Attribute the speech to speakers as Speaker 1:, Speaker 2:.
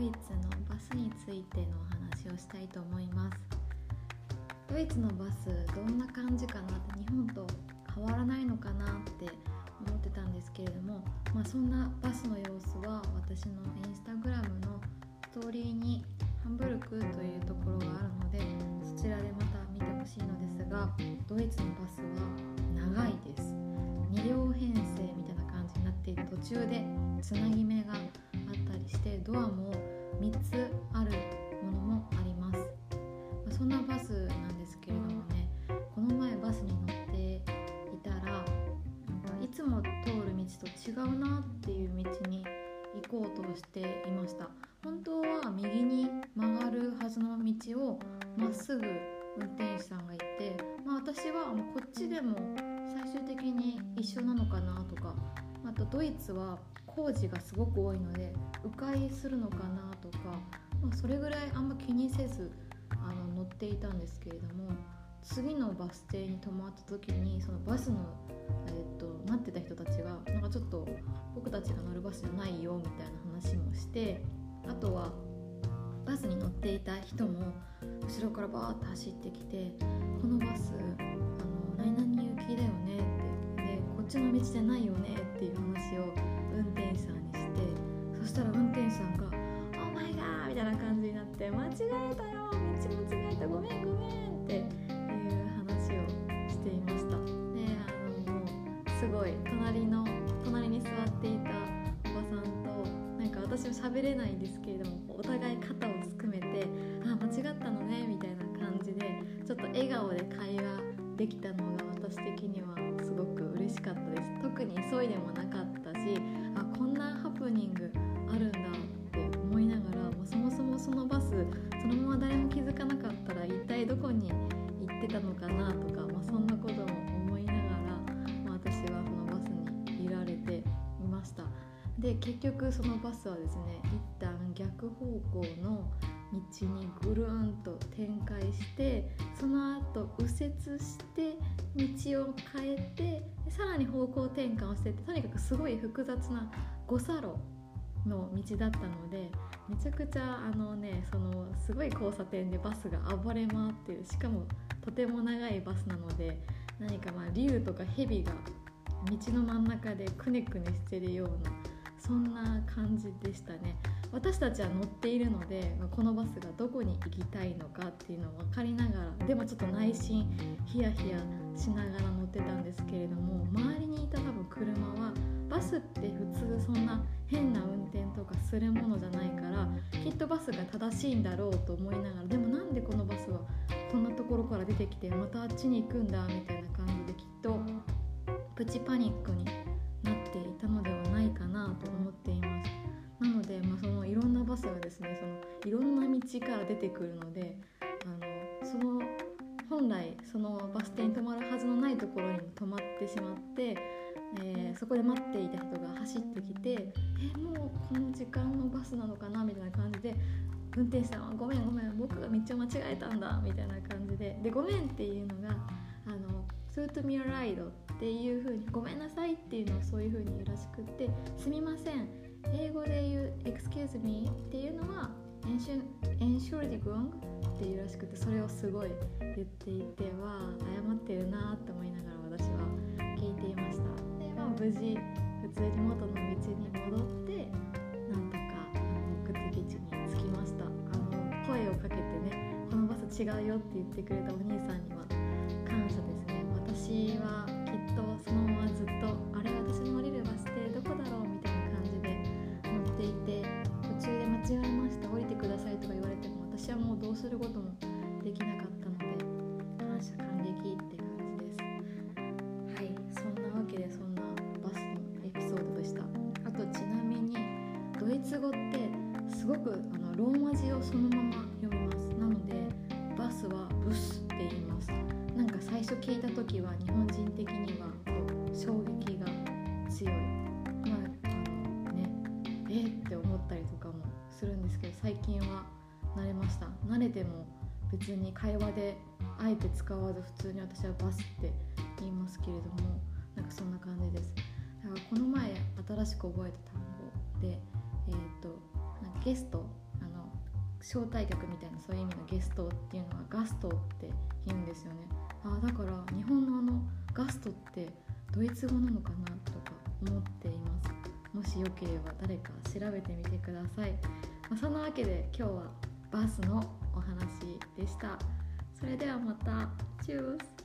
Speaker 1: ドイツのバスについてのお話をしたいと思います。ドイツのバスどんな感じかなって日本と変わらないのかなって思ってたんですけれども、まあ、そんなバスの様子は私のインスタグラムのストーリーにハンブルクというところがあるのでそちらでまた見てほしいのですがドイツのバスは長いです。2両編成みたいな感じになっていて途中でつなぎ目があったりしてドアも3つあるものもあります、まそんなバスなんですけれどもねこの前バスに乗っていたらいつも通る道と違うなっていう道に行こうとしていました。本当は右に曲がるはずの道をまっすぐ運転手さんがいて、まあ、私はもうこっちでも最終的に一緒なのかなとか。あとドイツは工事がすごく多いので迂回するのかなとか、まあ、それぐらいあんま気にせずあの乗っていたんですけれども次のバス停に止まった時にそのバスの、えー、っと待ってた人たちがなんかちょっと僕たちが乗るバスじゃないよみたいな話もしてあとはバスに乗っていた人も後ろからバーって走ってきて「このバスあの何々行きだよね」って「ちの道じゃないよね」っていう話を運転手さんにしてそしたら運転手さんが「オーマイガー!」みたいな感じになって「間違えたよ道間違えたごめんごめん」っていう話をしていましたであのもうすごい隣の隣に座っていたおばさんとなんか私も喋れないんですけれどもお互い肩をすくめて「あ間違ったのね」みたいな感じでちょっと笑顔で会話できたのが私的にはしかったです。特に急いでもなかったしあこんなハプニングあるんだって思いながらもうそもそもそのバスそのまま誰も気づかなかったら一体どこに行ってたのかなとか、まあ、そんなことも思いながら、まあ、私はそのバスにいられていました。で結局そのバスはですね一旦逆方向の道にぐるんと展開してその後右折して道を変えてさらに方向転換をしててとにかくすごい複雑な五差路の道だったのでめちゃくちゃあのねそのすごい交差点でバスが暴れ回ってるしかもとても長いバスなので何かまあ竜とか蛇が道の真ん中でくねくねしてるようなそんな感じでしたね。私たちは乗っているのでこのバスがどこに行きたいのかっていうのを分かりながらでもちょっと内心ヒヤヒヤしながら乗ってたんですけれども周りにいた多分車はバスって普通そんな変な運転とかするものじゃないからきっとバスが正しいんだろうと思いながらでもなんでこのバスはこんなところから出てきてまたあっちに行くんだみたいな感じできっとプチパニックになっていたのではないかなと思っています。なので、まあ、そのいろんなバスがですねそのいろんな道から出てくるのであのその本来そのバス停に止まるところにも止まってしまって、えー、そこで待っていた人が走ってきて「えもうこの時間のバスなのかな?」みたいな感じで運転手さんは「ごめんごめん僕が道を間違えたんだ」みたいな感じでで「ごめん」っていうのが「あのスートミアライド」っていう風に「ごめんなさい」っていうのをそういう風に言うらしくって「すみません」英語で言う excuse me っていうのは entschuldigung っていうらしくてそれをすごい言っていては謝ってるなって思いながら私は聞いていました。でまあ無事普通に元の道に戻ってなんとか目的地に着きました。あの声をかけてねこのバス違うよって言ってくれたお兄さんには感謝ですね。私はきっとそのままずっとあれ私の降りるバス停どこだろうみたいなすることもできなかったので感謝感激って感じです。はいそんなわけでそんなバスのエピソードでした。あとちなみにドイツ語ってすごくあのローマ字をそのまま読みます。なのでバスはブスって言います。なんか最初聞いた時は日本人的にはこう衝撃が強い。まああのねえって思ったりとかもするんですけど最近は慣れました。慣れても別に会話であえて使わず普通に私はバスって言いますけれどもなんかそんな感じです。だからこの前新しく覚えた単語で、えーと、なんかゲストあの招待客みたいなそういう意味のゲストっていうのはガストって言うんですよね。あだから日本のあのガストってドイツ語なのかなとか思っています。もしよければ誰か調べてみてください、まあ、そんなわけで今日はバスのお話でした。それではまた。チュース。